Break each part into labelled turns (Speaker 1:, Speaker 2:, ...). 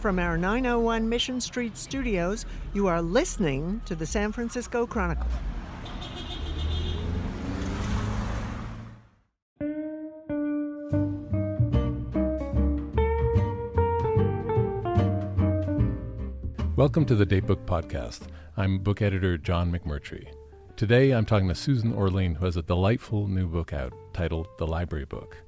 Speaker 1: From our 901 Mission Street studios, you are listening to the San Francisco Chronicle.
Speaker 2: Welcome to the Datebook Podcast. I'm book editor John McMurtrie. Today I'm talking to Susan Orlean, who has a delightful new book out titled The Library Book.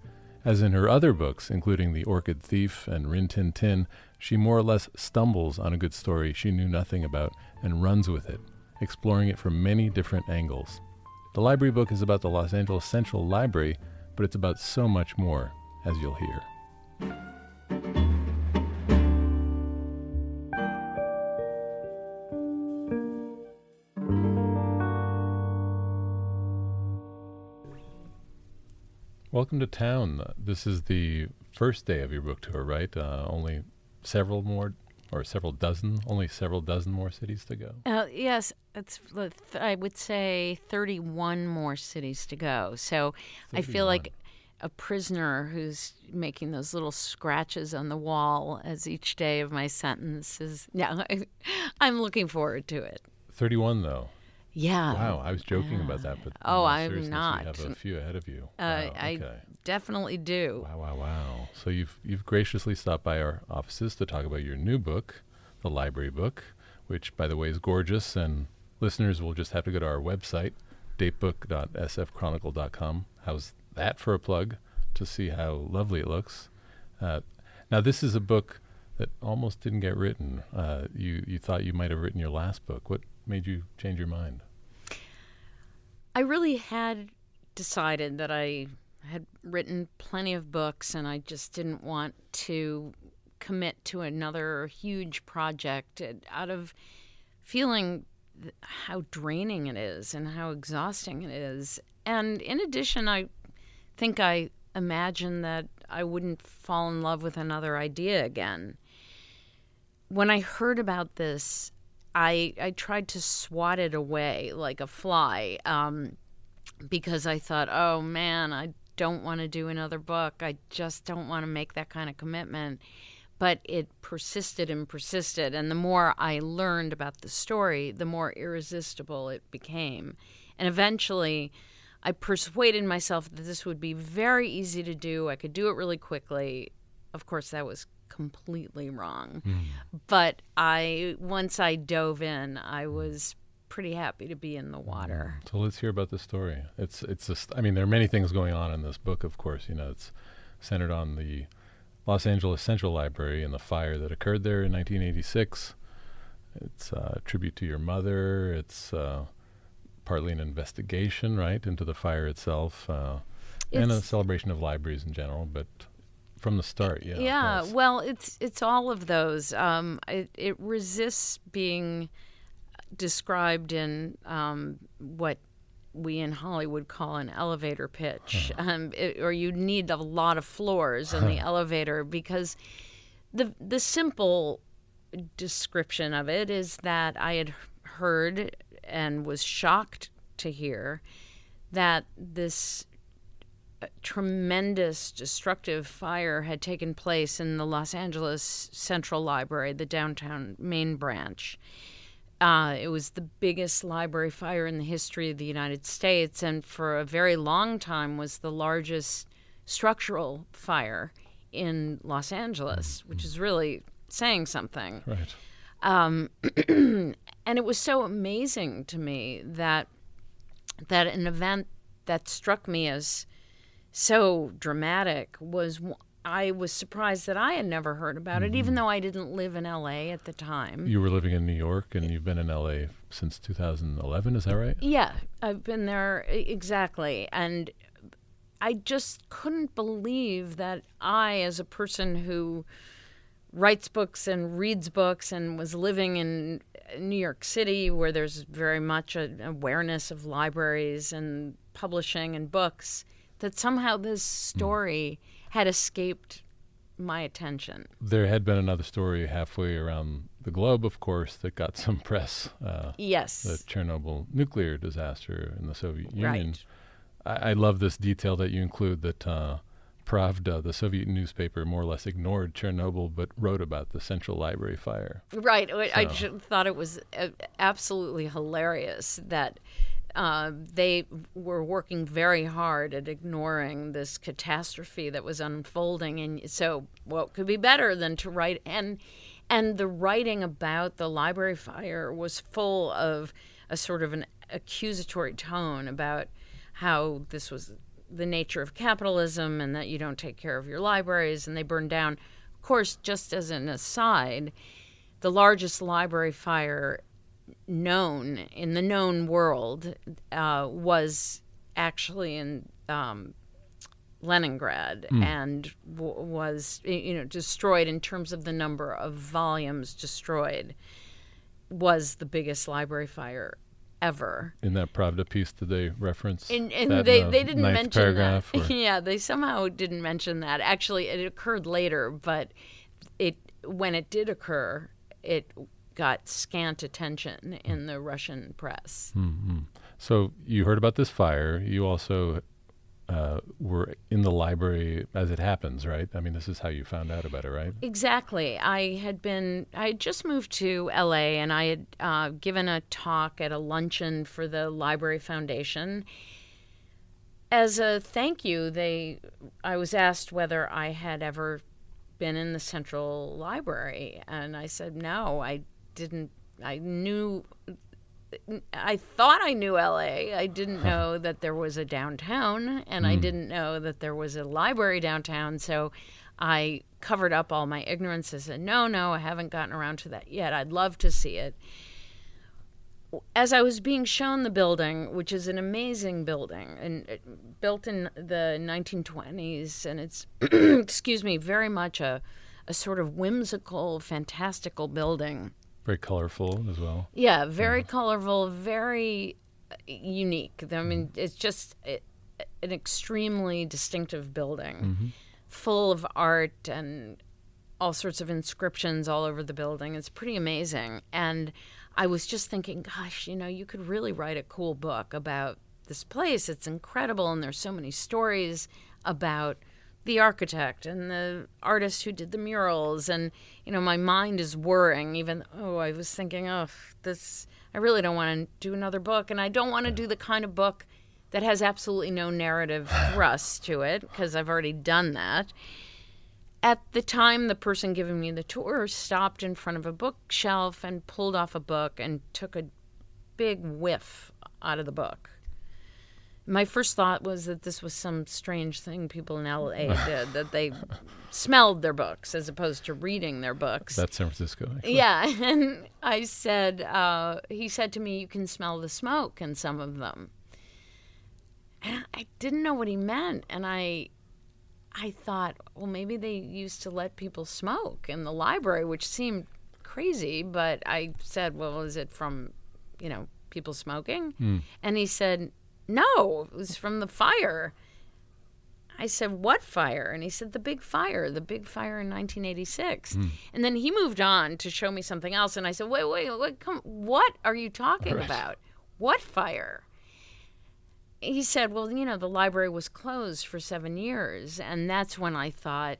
Speaker 2: As in her other books, including The Orchid Thief and Rin Tin Tin, she more or less stumbles on a good story she knew nothing about and runs with it, exploring it from many different angles. The library book is about the Los Angeles Central Library, but it's about so much more, as you'll hear. Welcome to town. This is the first day of your book tour, right? Uh, only several more, or several dozen, only several dozen more cities to go.
Speaker 3: Uh, yes, it's. I would say thirty-one more cities to go. So I feel like a prisoner who's making those little scratches on the wall as each day of my sentence is. Yeah, I'm looking forward to it.
Speaker 2: Thirty-one, though.
Speaker 3: Yeah.
Speaker 2: Wow, I was joking about that, but
Speaker 3: oh,
Speaker 2: no,
Speaker 3: I'm not.
Speaker 2: You have a few ahead of you.
Speaker 3: Uh,
Speaker 2: wow,
Speaker 3: I definitely do.
Speaker 2: Wow, wow, wow. So you've you've graciously stopped by our offices to talk about your new book, the library book, which by the way is gorgeous and listeners will just have to go to our website, datebook.sfchronicle.com. How's that for a plug to see how lovely it looks? Uh, now this is a book that almost didn't get written. Uh, you you thought you might have written your last book. What made you change your mind?
Speaker 3: I really had decided that I had written plenty of books and I just didn't want to commit to another huge project uh, out of feeling how draining it is and how exhausting it is. And in addition, I think I imagined that I wouldn't fall in love with another idea again. When I heard about this, I I tried to swat it away like a fly um, because I thought, oh man, I don't want to do another book. I just don't want to make that kind of commitment. But it persisted and persisted, and the more I learned about the story, the more irresistible it became. And eventually, I persuaded myself that this would be very easy to do. I could do it really quickly. Of course, that was completely wrong. But I once I dove in, I was pretty happy to be in the water.
Speaker 2: So let's hear about the story. It's it's just I mean there are many things going on in this book. Of course, you know it's centered on the Los Angeles Central Library and the fire that occurred there in 1986. It's uh, a tribute to your mother. It's uh, partly an investigation, right, into the fire itself, uh, and a celebration of libraries in general. But from the start, yeah.
Speaker 3: Yeah,
Speaker 2: yes.
Speaker 3: well, it's it's all of those. Um, it, it resists being described in um, what we in Hollywood call an elevator pitch, um, it, or you need a lot of floors in the elevator because the the simple description of it is that I had heard and was shocked to hear that this tremendous destructive fire had taken place in the Los Angeles Central Library, the downtown main branch. Uh, it was the biggest library fire in the history of the United States, and for a very long time was the largest structural fire in Los Angeles, which is really saying something.
Speaker 2: right.
Speaker 3: Um, and it was so amazing to me that that an event that struck me as so dramatic was I was surprised that I had never heard about it, even mm-hmm. though I didn't live in LA at the time.
Speaker 2: You were living in New York, and you've been in L.A. since 2011. Is that right?
Speaker 3: Yeah, I've been there exactly. And I just couldn't believe that I, as a person who writes books and reads books and was living in uh, New York City, where there's very much an awareness of libraries and publishing and books, that somehow this story had escaped my attention.
Speaker 2: There had been another story halfway around the globe, of course, that got some press. Uh,
Speaker 3: Yes.
Speaker 2: the Chernobyl nuclear disaster in the Soviet Union.
Speaker 3: Right.
Speaker 2: I, I love this detail that you include that uh, Pravda, the Soviet newspaper, more or less ignored Chernobyl but wrote about the Central Library fire.
Speaker 3: Right. I- I thought it was uh, absolutely hilarious that uh, they were working very hard at ignoring this catastrophe that was unfolding. And so, what could be better than to write and and the writing about the library fire was full of a sort of an accusatory tone about how this was the nature of capitalism and that you don't take care of your libraries and they burn down. Of course, just as an aside, the largest library fire known in the known world uh, was actually in um, Leningrad and w- was you know destroyed in terms of the number of volumes destroyed was the biggest library fire ever.
Speaker 2: In that Pravda piece, did they reference
Speaker 3: And, and they,
Speaker 2: in the
Speaker 3: they didn't mention
Speaker 2: paragraph?
Speaker 3: that.
Speaker 2: or-
Speaker 3: yeah, they somehow didn't mention that. Actually, it occurred later, but it when it did occur, it got scant attention in the Russian press.
Speaker 2: Hmm. So you heard about this fire. You also uh, were in the library as it happens, right? I mean, this is how you found out about it, right?
Speaker 3: Exactly. I had been, I had just moved to LA and I had uh, given a talk at a luncheon for the Library Foundation. As a thank you, they, I was asked whether I had ever been in the Central Library, and I said no, I didn't. I knew, I thought I knew LA. I didn't know that there was a downtown, and I hmm. didn't know that there was a library downtown. So I covered up all my ignorance. I said, no, no, I haven't gotten around to that yet. I'd love to see it. As I was being shown the building, which is an amazing building and it, built in the 1920s, and it's, excuse me, very much a, a sort of whimsical, fantastical building.
Speaker 2: Very colorful as well.
Speaker 3: Yeah, very colorful, very uh, unique. I mean, mm-hmm. it's just it, an extremely distinctive building, mm-hmm. full of art and all sorts of inscriptions all over the building. It's pretty amazing. And I was just thinking, gosh, you know, you could really write a cool book about this place. It's incredible, and there's so many stories about the architect and the artist who did the murals. And you know my mind is whirring even oh i was thinking oh this i really don't want to do another book. And i don't want to do the kind of book that has absolutely no narrative thrust to it because i've already done that. At the time the person giving me the tour stopped in front of a bookshelf and pulled off a book and took a big whiff out of the book my first thought was that this was some strange thing people in LA did, that they smelled their books as opposed to reading their books.
Speaker 2: That's San Francisco. Actually.
Speaker 3: yeah, and I said, uh, he said to me, you can smell the smoke in some of them. And I didn't know what he meant, and I, I thought, well, maybe they used to let people smoke in the library, which seemed crazy. But I said, well, is it from, you know, people smoking? And he said, no, it was from the fire. I said, What fire? And he said, The big fire, the big fire in 1986. Hmm. And then he moved on to show me something else. And I said, Wait, wait, wait, come, what are you talking
Speaker 2: Right.
Speaker 3: about? What fire? He said, Well, you know, the library was closed for seven years. And that's when I thought,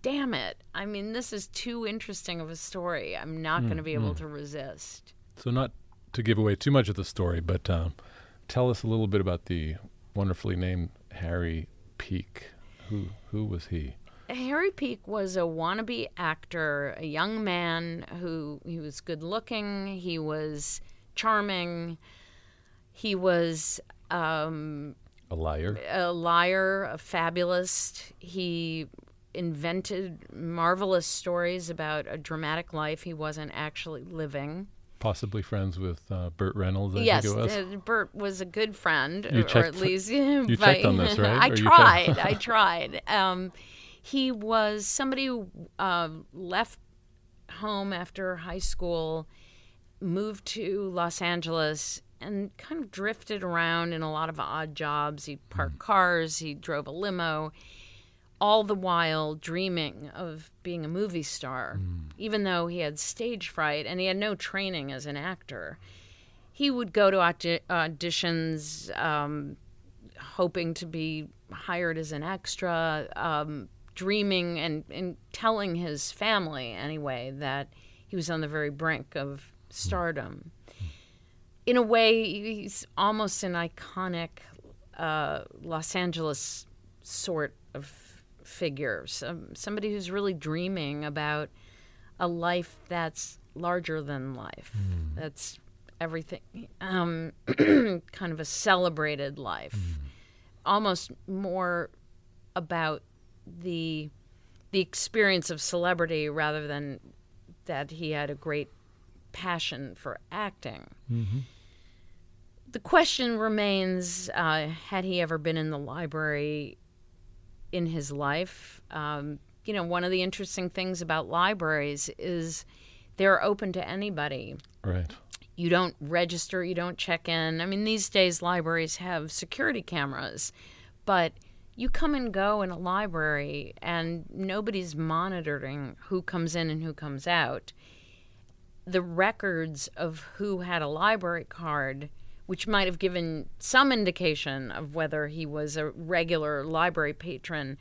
Speaker 3: Damn it. I mean, this is too interesting of a story. I'm not hmm, going to be able hmm. to resist.
Speaker 2: So not to give away too much of the story, but um, tell us a little bit about the wonderfully named Harry Peak. Who who was he?
Speaker 3: Harry Peak was a wannabe actor, a young man who he was good looking, he was charming, he was um,
Speaker 2: A liar.
Speaker 3: a liar, a fabulist. He invented marvelous stories about a dramatic life he wasn't actually living.
Speaker 2: Possibly friends with uh, Burt Reynolds. I
Speaker 3: yes,
Speaker 2: was.
Speaker 3: uh, Burt was a good friend,
Speaker 2: You
Speaker 3: or
Speaker 2: checked-
Speaker 3: at least
Speaker 2: you checked on this, right?
Speaker 3: I
Speaker 2: Or you checked-
Speaker 3: tried. I tried. Um, he was somebody who uh, left home after high school, moved to Los Angeles, and kind of drifted around in a lot of odd jobs. He parked
Speaker 2: Mm.
Speaker 3: cars. He drove a limo. All the while dreaming of being a movie star,
Speaker 2: Mm.
Speaker 3: even though he had stage fright and he had no training as an actor he would go to audi- auditions um, hoping to be hired as an extra, um, dreaming and, and telling his family anyway that he was on the very brink of stardom. In a way, he's almost an iconic uh, Los Angeles sort of figure, some, somebody who's really dreaming about a life that's larger than life. Mm. That's everything, um, kind of a celebrated life, mm. almost more about the the experience of celebrity rather than that he had a great passion for acting. Mm-hmm. The question remains: uh, Had he ever been in the library in his life? Um, you know, one of the interesting things about libraries is they're open to anybody.
Speaker 2: Right.
Speaker 3: You don't register, you don't check in. I mean, these days libraries have security cameras, but you come and go in a library and nobody's monitoring who comes in and who comes out. The records of who had a library card, which might have given some indication of whether he was a regular library patron,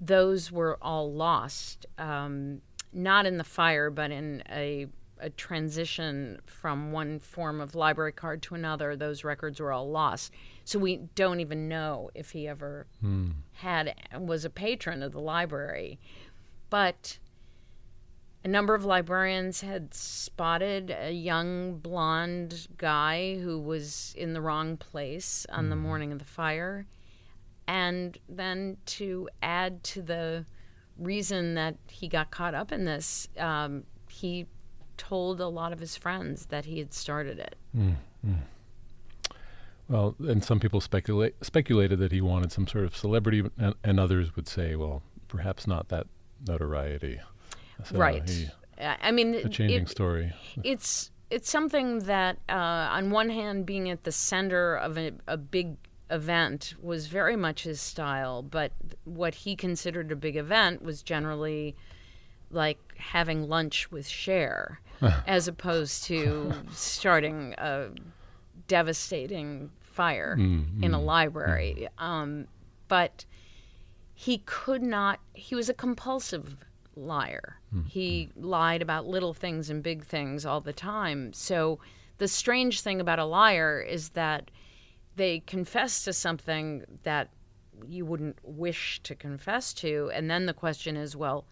Speaker 3: those were all lost, um, not in the fire, but in a, a transition from one form of library card to another. Those records were all lost. So we don't even know if he ever hmm. had was a patron of the library. But a number of librarians had spotted a young blonde guy who was in the wrong place on the hmm. morning of the fire and then to add to the reason that he got caught up in this, um, he told a lot of his friends that he had started it. Mm, mm.
Speaker 2: Well, and some people speculate speculated that he wanted some sort of celebrity, and, and others would say, well, perhaps not that notoriety.
Speaker 3: So right. He, I mean,
Speaker 2: a changing
Speaker 3: it,
Speaker 2: story.
Speaker 3: It's it's something that, uh, on one hand, being at the center of a, a big event was very much his style, but what he considered a big event was generally like having lunch with Cher, as opposed to starting a devastating fire mm, in a mm, library. Mm. Um, but he could not, he was a compulsive liar. Mm, he mm. lied about little things and big things all the time. So the strange thing about a liar is that they confess to something that you wouldn't wish to confess to. And then the question is, well,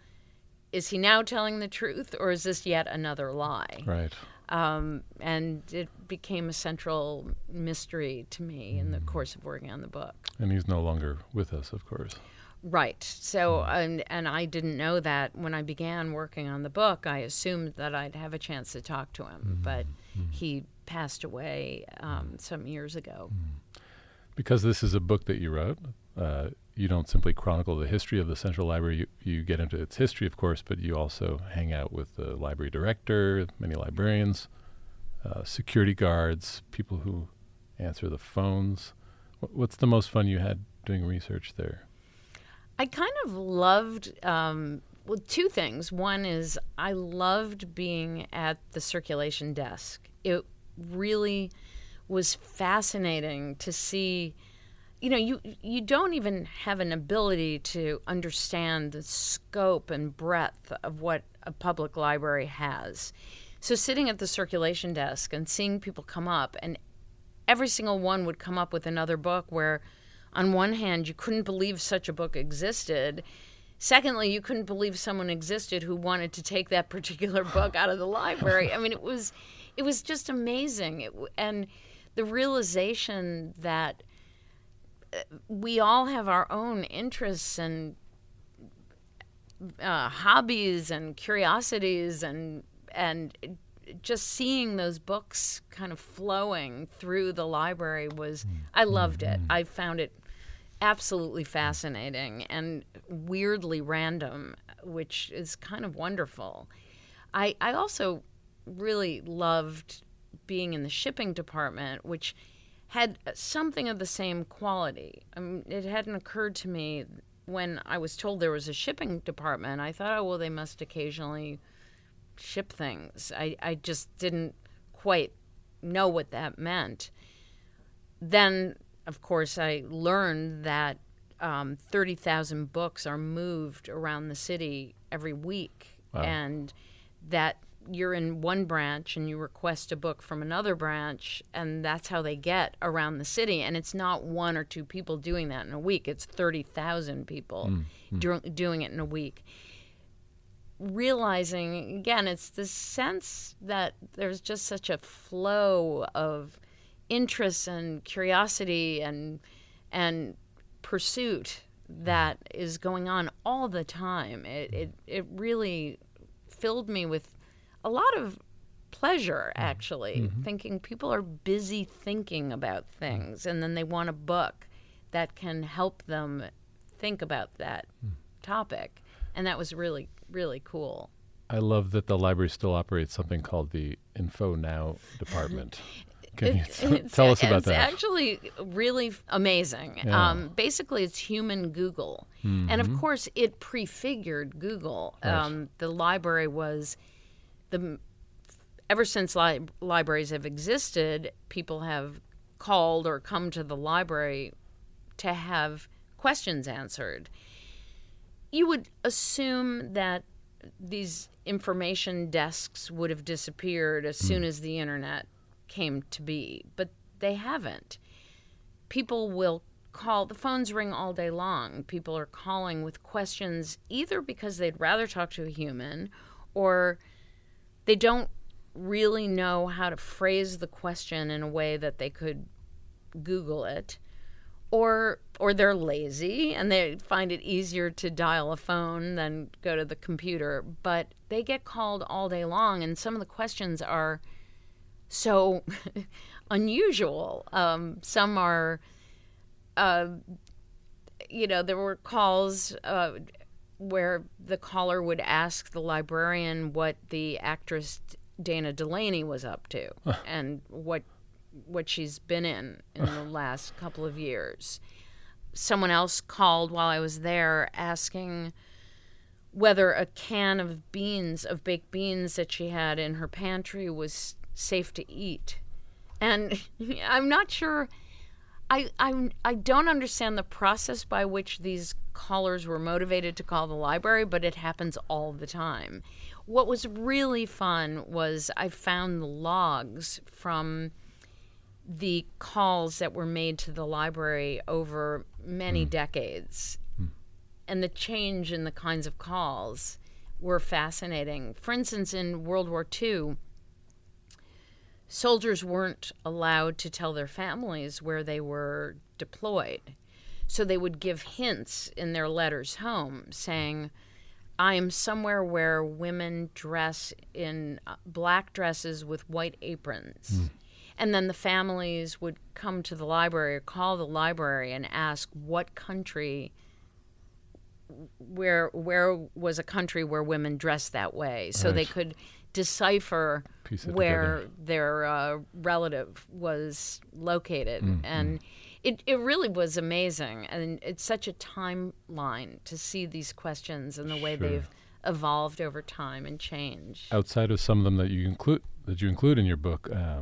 Speaker 3: is he now telling the truth or is this yet another lie?
Speaker 2: Right.
Speaker 3: Um, and it became a central mystery to me in the mm. course of working on the book.
Speaker 2: And he's no longer with us, of course.
Speaker 3: Right. So, and, and I didn't know that when I began working on the book. I assumed that I'd have a chance to talk to him, mm. but he passed away um, some years ago.
Speaker 2: Because this is a book that you wrote, uh, you don't simply chronicle the history of the Central Library. You, you, get into its history, of course, but you also hang out with the library director, many librarians, uh, security guards, people who answer the phones. what's the most fun you had doing research there?
Speaker 3: I kind of loved um, well, two things. One is I loved being at the circulation desk. It really was fascinating to see you know you you don't even have an ability to understand the scope and breadth of what a public library has so sitting at the circulation desk and seeing people come up and every single one would come up with another book where on one hand you couldn't believe such a book existed secondly you couldn't believe someone existed who wanted to take that particular book out of the library i mean it was it was just amazing. It, and the realization that uh, we all have our own interests and uh, hobbies and curiosities and and just seeing those books kind of flowing through the library was mm. I loved it. Mm-hmm. I found it absolutely fascinating and weirdly random, which is kind of wonderful. I I also really loved being in the shipping department, which had something of the same quality. I mean, it hadn't occurred to me when I was told there was a shipping department. I thought, oh, well, they must occasionally ship things. I, I just didn't quite know what that meant. Then of course, I learned that um, 30,000 books are moved around the city every week.
Speaker 2: Wow.
Speaker 3: And that you're in one branch and you request a book from another branch, and that's how they get around the city. And it's not one or two people doing that in a week, it's 30,000 people do- doing it in a week. Realizing, again, it's the sense that there's just such a flow of interest and curiosity and and pursuit that is going on all the time. It it, it really filled me with a lot of pleasure mm-hmm. actually mm-hmm. thinking people are busy thinking about things and then they want a book that can help them think about that hmm. topic. And that was really really cool.
Speaker 2: I love that the library still operates something called the Info Now department. Can you
Speaker 3: It's-
Speaker 2: tell us about
Speaker 3: it's
Speaker 2: that?
Speaker 3: actually really amazing.
Speaker 2: Yeah.
Speaker 3: Um, basically, it's human Google, and of course, it prefigured Google.
Speaker 2: Mm-hmm.
Speaker 3: Um, the library was the ever since li- libraries have existed, people have called or come to the library to have questions answered. You would assume that these information desks would have disappeared as soon as the internet came to be, but they haven't. People will call, the phones ring all day long. People are calling with questions either because they'd rather talk to a human or they don't really know how to phrase the question in a way that they could Google it or or they're lazy and they find it easier to dial a phone than go to the computer but they get called all day long and some of the questions are so unusual um, some are uh, you know there were calls uh, where the caller would ask the librarian what the actress Dana Delany was up to and what what she's been in in the last couple of years. Someone else called while I was there asking whether a can of beans, of baked beans that she had in her pantry was safe to eat. And I'm not sure I I'm I don't understand the process by which these callers were motivated to call the library, but it happens all the time. What was really fun was I found the logs from the calls that were made to the library over many hmm. decades. Hmm. And the change in the kinds of calls were fascinating. For instance, in World War II, soldiers weren't allowed to tell their families where they were deployed. So they would give hints in their letters home saying, I am somewhere where women dress in uh, black dresses with white aprons. And then the families would come to the library or call the library and ask what country where where was a country where women dressed that way so they could decipher where
Speaker 2: together.
Speaker 3: their uh, relative was located
Speaker 2: Mm,
Speaker 3: and it, it really was amazing and it's such a timeline to see these questions and the way
Speaker 2: Sure.
Speaker 3: they've evolved over time and changed
Speaker 2: Outside of some of them that you include that you include in your book, uh,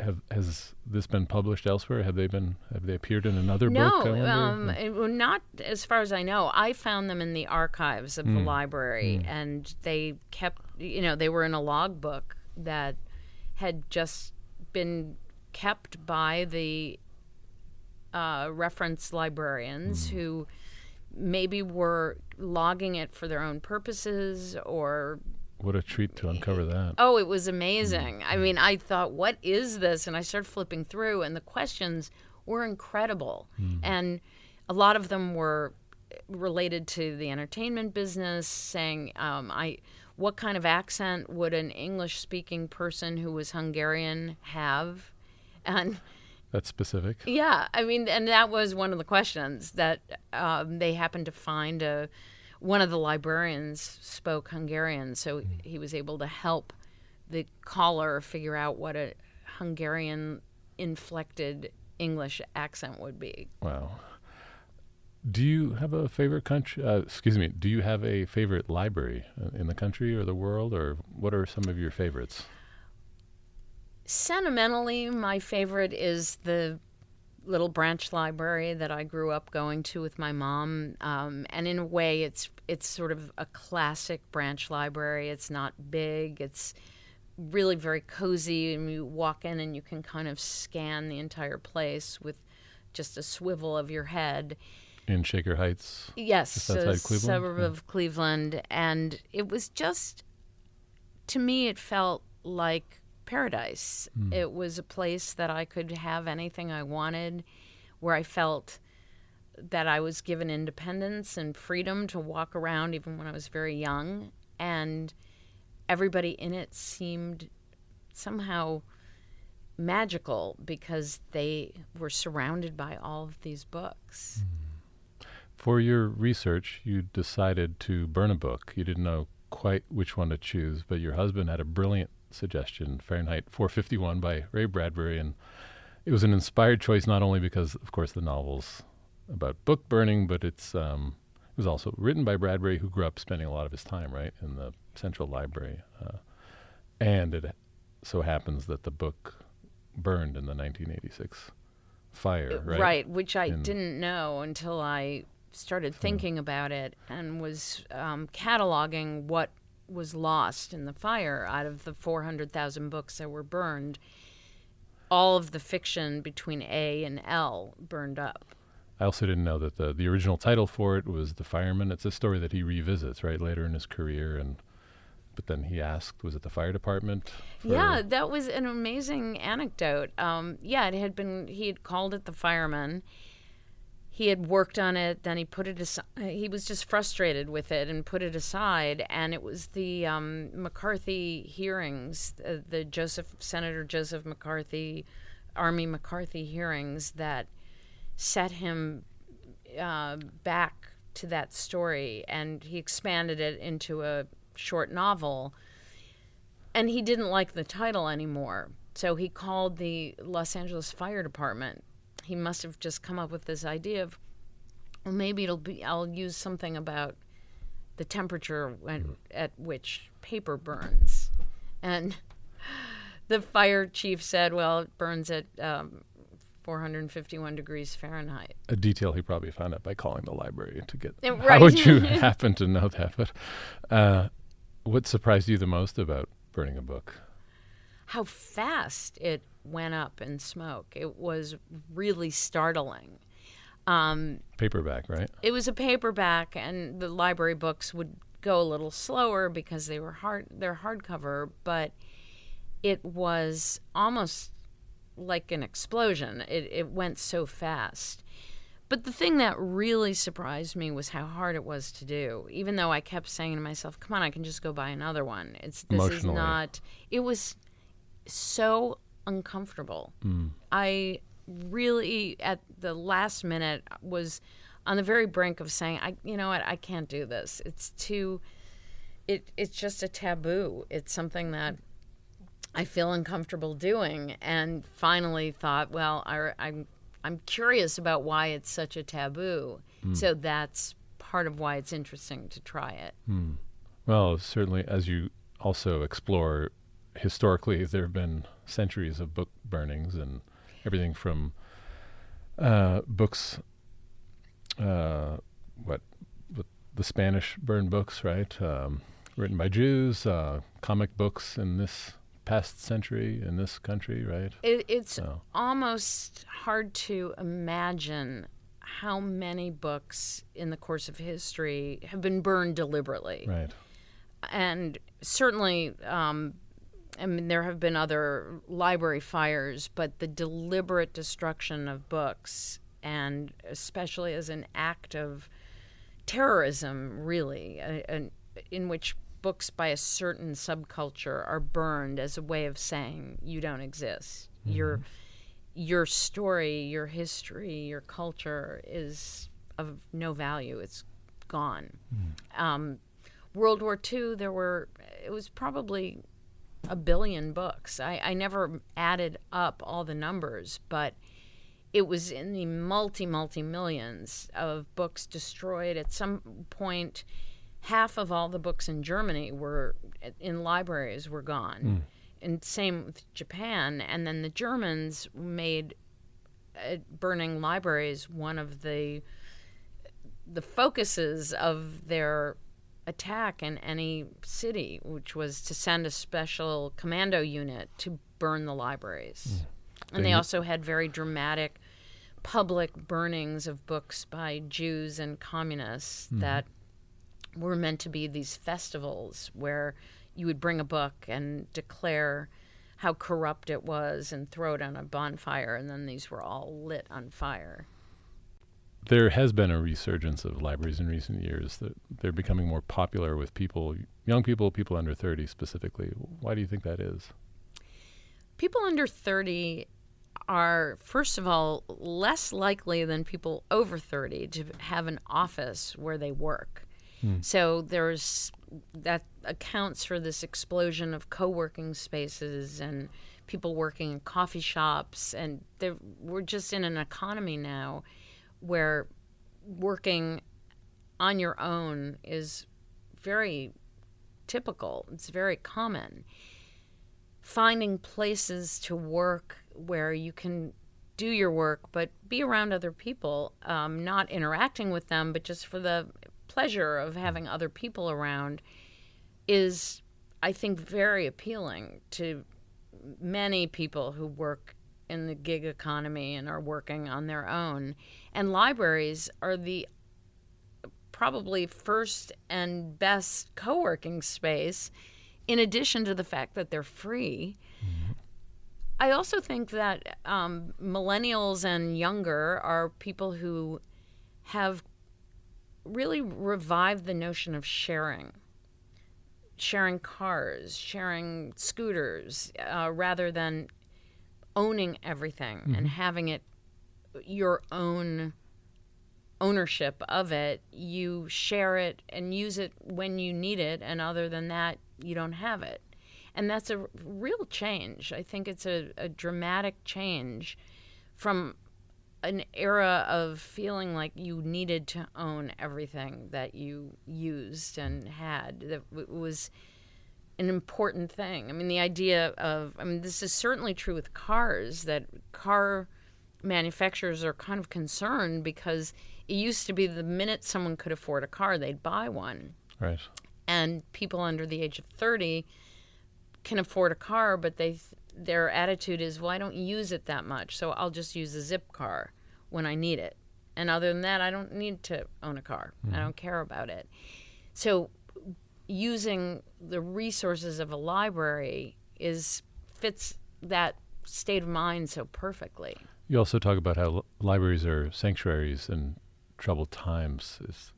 Speaker 2: have has this been published elsewhere? Have they been have they appeared in another
Speaker 3: no,
Speaker 2: book?
Speaker 3: Um,
Speaker 2: No.
Speaker 3: it- well, not as far as I know. I found them in the archives of
Speaker 2: Hmm.
Speaker 3: the library, and they kept, you know, they were in a logbook that had just been kept by the uh, reference librarians
Speaker 2: Hmm.
Speaker 3: who maybe were logging it for their own purposes or
Speaker 2: what a treat to uncover that.
Speaker 3: Oh, it was amazing. I mean, I thought, what is this? And I started flipping through, and the questions were incredible. And a lot of them were related to the entertainment business, saying, um, I. What kind of accent would an English speaking person who was Hungarian have? And
Speaker 2: That's specific.
Speaker 3: yeah, I mean, and that was one of the questions that um, they happened to find. A, one of the librarians spoke Hungarian, so he was able to help the caller figure out what a Hungarian inflected English accent would be.
Speaker 2: Wow. Do you have a favorite country? Uh, excuse me. Do you have a favorite library in the country or the world, or what are some of your favorites?
Speaker 3: Sentimentally, my favorite is the little branch library that I grew up going to with my mom, um, and in a way, it's it's sort of a classic branch library. It's not big. It's really very cozy, and you walk in and you can kind of scan the entire place with just a swivel of your head.
Speaker 2: In Shaker Heights.
Speaker 3: Yes, a
Speaker 2: Cleveland?
Speaker 3: suburb
Speaker 2: Yeah.
Speaker 3: of Cleveland, and it was just to me it felt like paradise.
Speaker 2: Hmm.
Speaker 3: It was a place that I could have anything I wanted, where I felt that I was given independence and freedom to walk around even when I was very young, and everybody in it seemed somehow magical because they were surrounded by all of these books.
Speaker 2: For your research, you decided to burn a book. You didn't know quite which one to choose, but your husband had a brilliant suggestion, Fahrenheit 451 by Ray Bradbury, and it was an inspired choice not only because, of course, the novel's about book burning, but it's um, it was also written by Bradbury, who grew up spending a lot of his time right in the Central Library, uh, and it so happens that the book burned in the 1986 fire, right?
Speaker 3: Right, which I
Speaker 2: In-
Speaker 3: didn't know until I started thinking about it and was um, cataloging what was lost in the fire out of the 400,000 books that were burned. All of the fiction between A and L burned up.
Speaker 2: I also didn't know that the the original title for it was The Fireman. It's a story that he revisits right later in his career, and but then he asked, was it the fire department?
Speaker 3: Yeah, that was an amazing anecdote. Um, yeah, it had been. He had called it the fireman. He had worked on it. Then he put it aside. He was just frustrated with it and put it aside. And it was the um, McCarthy hearings, uh, the Joseph Senator Joseph McCarthy, Army McCarthy hearings that set him uh, back to that story, and he expanded it into a short novel and he didn't like the title anymore. So he called the Los Angeles Fire Department. He must have just come up with this idea of, well, maybe it'll be. I'll use something about the temperature when, at which paper burns, and the fire chief said, "Well, it burns at um, 451 degrees Fahrenheit."
Speaker 2: a detail he probably found out by calling the library to get.
Speaker 3: Yeah,
Speaker 2: How would you happen to know that? But uh, what surprised you the most about burning a book?
Speaker 3: how fast it went up in smoke. It was really startling. Um,
Speaker 2: Paperback, right?
Speaker 3: it was a paperback, and the library books would go a little slower because they were hard. They're hardcover, but it was almost like an explosion. It it went so fast. But the thing that really surprised me was how hard it was to do. Even though I kept saying to myself, "Come on, I can just go buy another one." It's this is not. It was so uncomfortable. Mm. I really, at the last minute, was on the very brink of saying, "I, you know what, I can't do this. It's too. It it's just a taboo. It's something that I feel uncomfortable doing." And finally, thought, well, I, I'm I'm curious about why it's such a taboo. Mm. So that's part of why it's interesting to try it. Mm.
Speaker 2: Well, certainly, as you also explore historically, there have been centuries of book burnings and everything from uh, books, uh, what, what the Spanish burned books, right? Um, written by Jews, uh, comic books in this past century in this country, right?
Speaker 3: It, it's
Speaker 2: So-
Speaker 3: almost hard to imagine how many books in the course of history have been burned deliberately.
Speaker 2: Right.
Speaker 3: And certainly, um, I mean, there have been other library fires, but the deliberate destruction of books, and especially as an act of terrorism, really, in which books by a certain subculture are burned as a way of saying you don't exist. Your your story, your history, your culture is of no value. It's gone. Um, World War II, there were it was probably a billion books. I, I never added up all the numbers, but it was in the multi multi millions of books destroyed. At some point, half of all the books in Germany were in libraries were gone, hmm. and same with Japan. And then the Germans made at burning libraries, one of the the focuses of their attack in any city, which was to send a special commando unit to burn the libraries. Mm. And they also had very dramatic public burnings of books by Jews and communists mm. that were meant to be these festivals where you would bring a book and declare how corrupt it was and throw it on a bonfire, and then these were all lit on fire.
Speaker 2: There has been a resurgence of libraries in recent years. That they're becoming more popular with people, young people, people under 30 specifically. Why do you think that is?
Speaker 3: People under 30 are, first of all, less likely than people over 30 to have an office where they work. Hmm. So there's that accounts for this explosion of co-working spaces and people working in coffee shops and we're just in an economy now where working on your own is very typical. It's very common. Finding places to work where you can do your work but be around other people um, not interacting with them but just for the pleasure of having other people around is, I think, very appealing to many people who work in the gig economy and are working on their own. And libraries are the probably first and best co working space, in addition to the fact that they're free. Mm-hmm. I also think that um, millennials and younger are people who have really revived the notion of sharing sharing cars, sharing scooters, uh, rather than owning everything mm-hmm. and having it your own ownership of it. You share it and use it when you need it, and other than that, you don't have it. And that's a real change. I think it's a, a dramatic change from an era of feeling like you needed to own everything that you used and had. That was an important thing. I mean, the idea of, I mean, this is certainly true with cars, that car manufacturers are kind of concerned because it used to be the minute someone could afford a car, they'd buy one.
Speaker 2: Right.
Speaker 3: And people under the age of 30 can afford a car, but they their attitude is, well, I don't use it that much, so I'll just use a zip car when I need it. And other than that, I don't need to own a car. Mm-hmm. I don't care about it. So using the resources of a library is fits that state of mind so perfectly.
Speaker 2: You also talk about how libraries are sanctuaries in troubled times. Is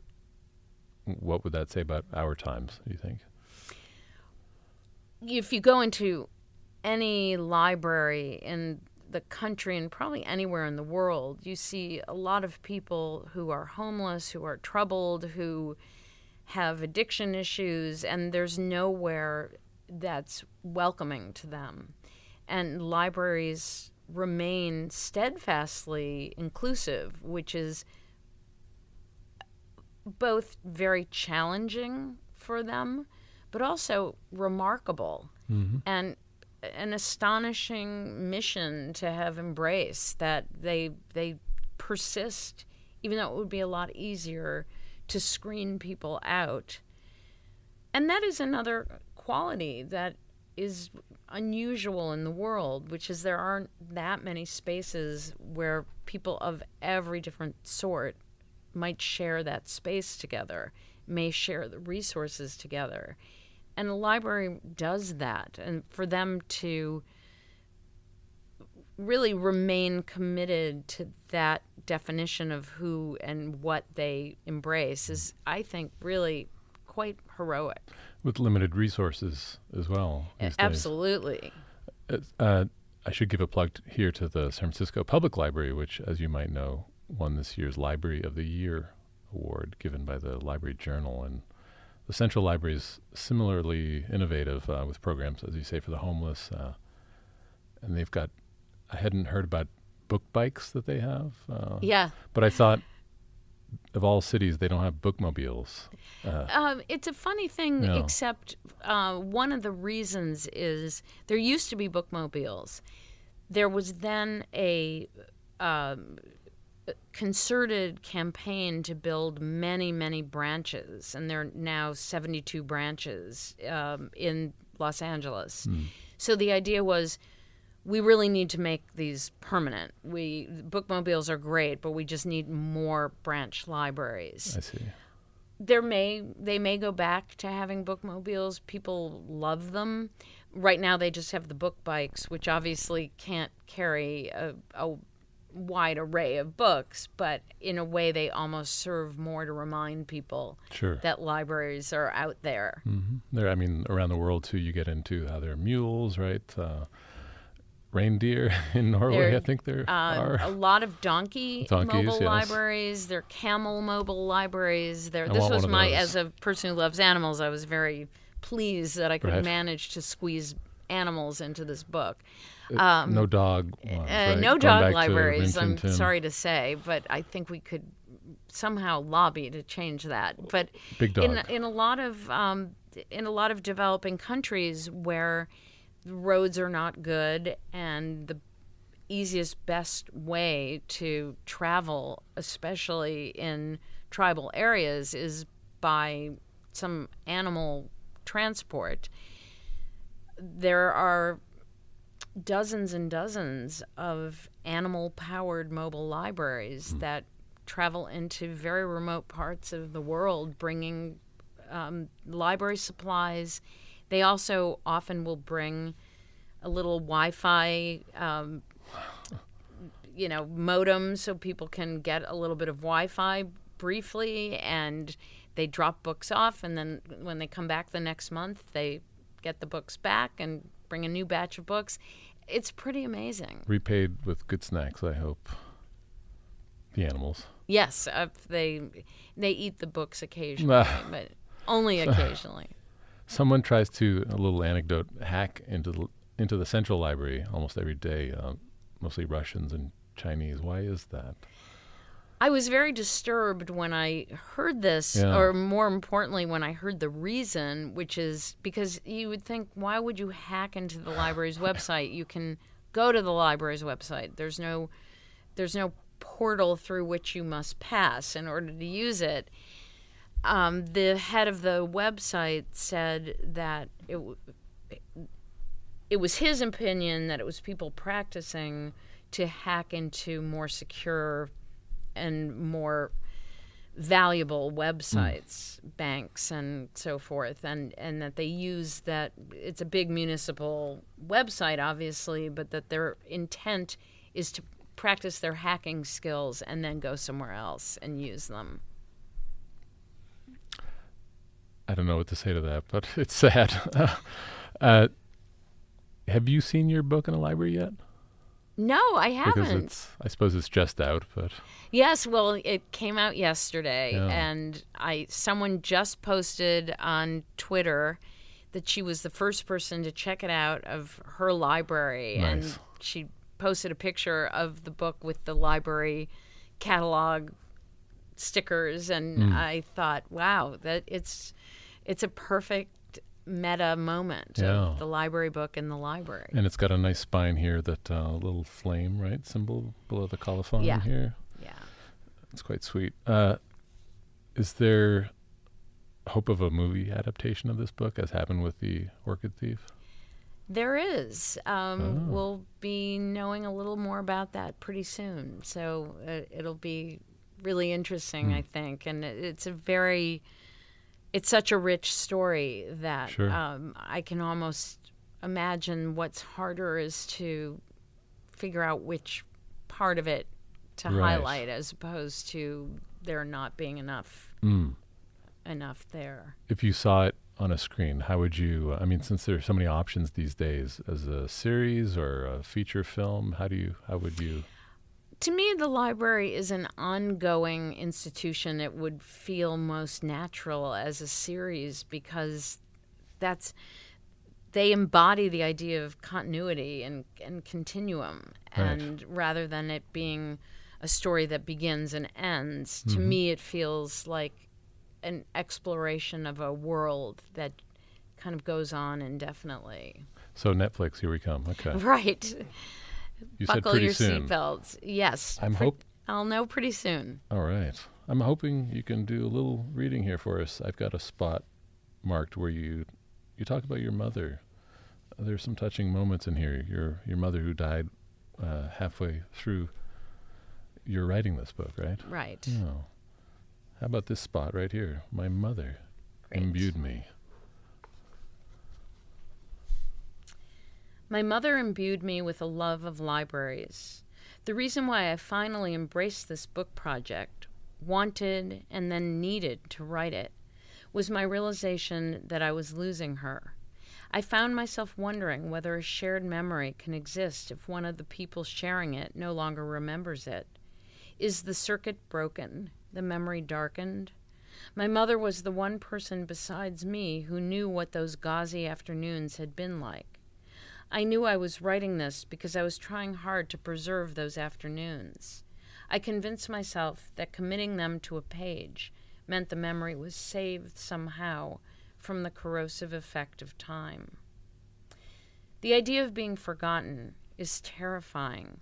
Speaker 2: what would that say about our times? Do you think?
Speaker 3: If you go into any library in the country and probably anywhere in the world, you see a lot of people who are homeless, who are troubled, who have addiction issues, and there's nowhere that's welcoming to them. And libraries remain steadfastly inclusive, which is both very challenging for them, but also remarkable. Mm-hmm. And an astonishing mission to have embraced that they they persist even though it would be a lot easier to screen people out. And that is another quality that is unusual in the world which is there aren't that many spaces where people of every different sort might share that space together may share the resources together. And the library does that and for them to really remain committed to that definition of who and what they embrace is i think really quite heroic.
Speaker 2: With limited resources as well
Speaker 3: absolutely.
Speaker 2: Uh, i should give a plug here to the san francisco public library which as you might know won this year's library of the year award given by the library journal. And the Central Library is similarly innovative uh, with programs, as you say, for the homeless. Uh, and they've got, I hadn't heard about book bikes that they have.
Speaker 3: Uh, yeah.
Speaker 2: But I thought of all cities, they don't have bookmobiles.
Speaker 3: Uh, um, it's a funny thing, no. except uh, one of the reasons is there used to be bookmobiles. There was then a um, concerted campaign to build many, many branches, and there are now 72 branches um, in Los Angeles. So the idea was we really need to make these permanent. We bookmobiles are great, but we just need more branch libraries
Speaker 2: I see.
Speaker 3: there may they may go back to having bookmobiles. People love them. Right now, they just have the book bikes, which obviously can't carry a, a wide array of books, but in a way, they almost serve more to remind people
Speaker 2: Sure.
Speaker 3: that libraries are out there.
Speaker 2: hmm There, I mean, around the world too, you get into how there are mules, right? Uh, reindeer in Norway,
Speaker 3: There-
Speaker 2: I think there
Speaker 3: Um,
Speaker 2: are.
Speaker 3: a lot of donkey
Speaker 2: Donkeys,
Speaker 3: mobile
Speaker 2: yes.
Speaker 3: libraries. They're camel mobile libraries. There.
Speaker 2: I
Speaker 3: This was my
Speaker 2: those.
Speaker 3: as a person who loves animals. I was very pleased that I could
Speaker 2: Right.
Speaker 3: manage to squeeze animals into this book.
Speaker 2: Uh, no dog ones,
Speaker 3: Uh,
Speaker 2: right?
Speaker 3: no
Speaker 2: Going
Speaker 3: dog libraries. I'm
Speaker 2: Rin Tin Tin.
Speaker 3: sorry to say, but I think we could somehow lobby to change that. But
Speaker 2: Big
Speaker 3: in in a lot of um, in a lot of developing countries where the roads are not good and the easiest best way to travel especially in tribal areas is by some animal transport there are dozens and dozens of animal powered mobile libraries that travel into very remote parts of the world bringing um, library supplies. They also often will bring a little Wi Fi. Um, you know, modem so people can get a little bit of Wi Fi briefly and they drop books off and then when they come back the next month they get the books back and bring a new batch of books. It's pretty amazing.
Speaker 2: Repaid with good snacks, I hope. The animals.
Speaker 3: Yes, uh, they they eat the books occasionally, but only occasionally.
Speaker 2: Someone tries to a little anecdote hack into the into the central library almost every day. Uh, mostly Russians and Chinese. Why is that?
Speaker 3: I was very disturbed when I heard this,
Speaker 2: Yeah.
Speaker 3: or more importantly, when I heard the reason, which is because you would think, why would you hack into the library's website? You can go to the library's website. There's no, there's no portal through which you must pass in order to use it. Um, the head of the website said that it, it was his opinion that it was people practicing to hack into more secure and more valuable websites, banks and so forth, and and that they use that it's a big municipal website, obviously, but that their intent is to practice their hacking skills and then go somewhere else and use them.
Speaker 2: I don't know what to say to that, but it's sad. uh, have you seen your book in a library yet?
Speaker 3: No, I haven't.
Speaker 2: I suppose it's just out, but
Speaker 3: Yes, well, it came out yesterday,
Speaker 2: Yeah.
Speaker 3: and I someone just posted on Twitter that she was the first person to check it out of her library, and she posted a picture of the book with the library catalog stickers, and
Speaker 2: Hmm.
Speaker 3: I thought, wow, that it's it's a perfect meta moment
Speaker 2: Yeah.
Speaker 3: of the library book in the library.
Speaker 2: and it's got a nice spine here, that uh, little flame, right, symbol below the colophon
Speaker 3: Yeah.
Speaker 2: here.
Speaker 3: Yeah.
Speaker 2: It's quite sweet. Uh, is there hope of a movie adaptation of this book, as happened with the Orchid Thief?
Speaker 3: There is. Um,
Speaker 2: Oh.
Speaker 3: We'll be knowing a little more about that pretty soon. So uh, it'll be really interesting,
Speaker 2: Hmm.
Speaker 3: I think. And it's a very, it's such a rich story that
Speaker 2: Sure.
Speaker 3: um, I can almost imagine what's harder is to figure out which part of it to
Speaker 2: Right.
Speaker 3: highlight as opposed to there not being enough
Speaker 2: Mm.
Speaker 3: enough there.
Speaker 2: If you saw it on a screen, how would you? I mean, since there are so many options these days, as a series or a feature film, how do you? How would you?
Speaker 3: To me, the library is an ongoing institution. It would feel most natural as a series because that's they embody the idea of continuity and, and continuum.
Speaker 2: Right.
Speaker 3: And rather than it being a story that begins and ends, to mm-hmm. me, it feels like an exploration of a world that kind of goes on indefinitely.
Speaker 2: So Netflix, here we come. Okay.
Speaker 3: Right.
Speaker 2: You
Speaker 3: Buckle your seatbelts. Yes.
Speaker 2: I'm
Speaker 3: pre-
Speaker 2: hope-
Speaker 3: I'll know pretty soon.
Speaker 2: All right. I'm hoping you can do a little reading here for us. I've got a spot marked where you you talk about your mother. There's some touching moments in here. Your your mother who died uh, halfway through your writing this book, right?
Speaker 3: Right.
Speaker 2: Oh. How about this spot right here? My mother
Speaker 3: Great.
Speaker 2: imbued me.
Speaker 3: My mother imbued me with a love of libraries. The reason why I finally embraced this book project, wanted and then needed to write it, was my realization that I was losing her. I found myself wondering whether a shared memory can exist if one of the people sharing it no longer remembers it. Is the circuit broken, the memory darkened? My mother was the one person besides me who knew what those gauzy afternoons had been like. I knew I was writing this because I was trying hard to preserve those afternoons. I convinced myself that committing them to a page meant the memory was saved somehow from the corrosive effect of time. The idea of being forgotten is terrifying.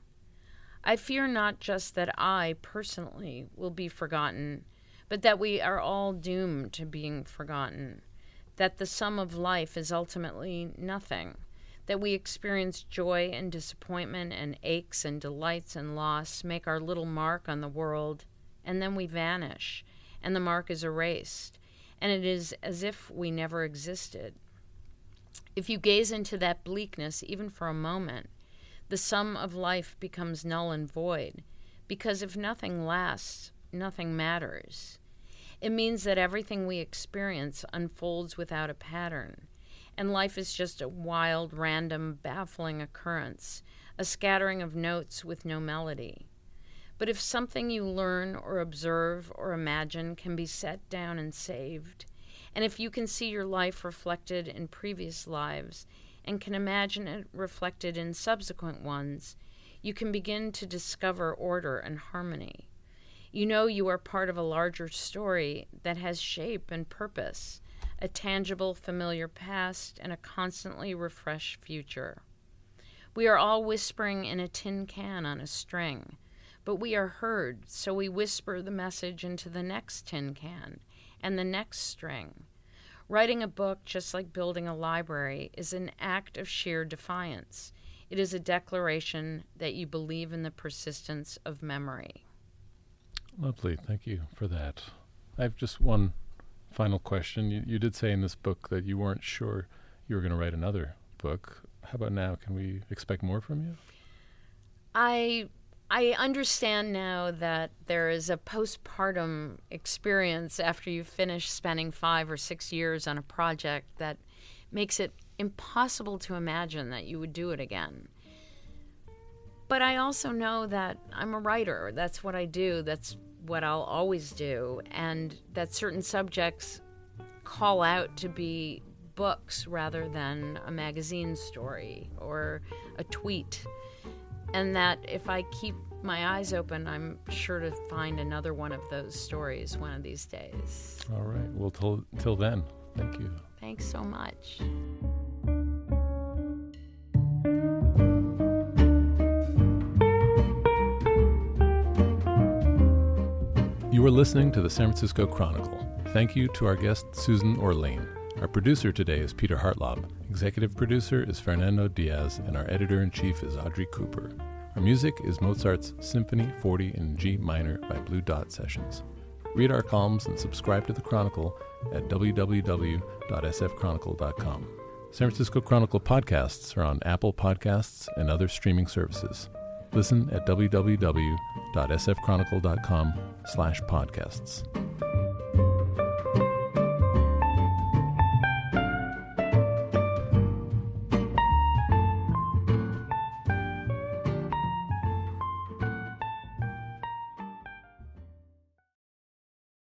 Speaker 3: I fear not just that I personally will be forgotten, but that we are all doomed to being forgotten, that the sum of life is ultimately nothing, that we experience joy and disappointment and aches and delights and loss, make our little mark on the world, and then we vanish, and the mark is erased, and it is as if we never existed. If you gaze into that bleakness even for a moment, the sum of life becomes null and void, because if nothing lasts, nothing matters. It means that everything we experience unfolds without a pattern, and life is just a wild, random, baffling occurrence, a scattering of notes with no melody. But if something you learn or observe or imagine can be set down and saved, and if you can see your life reflected in previous lives and can imagine it reflected in subsequent ones, you can begin to discover order and harmony. You know you are part of a larger story that has shape and purpose, a tangible, familiar past, and a constantly refreshed future. We are all whispering in a tin can on a string, but we are heard, so we whisper the message into the next tin can and the next string. Writing a book, just like building a library, is an act of sheer defiance. It is a declaration that you believe in the persistence of memory.
Speaker 2: Lovely. Thank you for that. I have just one final question. You, you did say in this book that you weren't sure you were going to write another book. How about now? Can we expect more from you?
Speaker 3: I I understand now that there is a postpartum experience after you finish spending five or six years on a project that makes it impossible to imagine that you would do it again. But I also know that I'm a writer. That's what I do. That's what I'll always do. And that certain subjects call out to be books rather than a magazine story or a tweet. And that if I keep my eyes open, I'm sure to find another one of those stories one of these days.
Speaker 2: All right. Well, till, till then, thank you.
Speaker 3: Thanks so much.
Speaker 2: You are listening to the San Francisco Chronicle. Thank you to our guest, Susan Orlean. Our producer today is Peter Hartlaub. Executive producer is Fernando Diaz, and our editor in chief is Audrey Cooper. Our music is Mozart's Symphony 40 in G minor by Blue Dot Sessions. Read our columns and subscribe to the Chronicle at www.sfchronicle.com. San Francisco Chronicle podcasts are on Apple Podcasts and other streaming services. Listen at www.sfchronicle.com slash podcasts.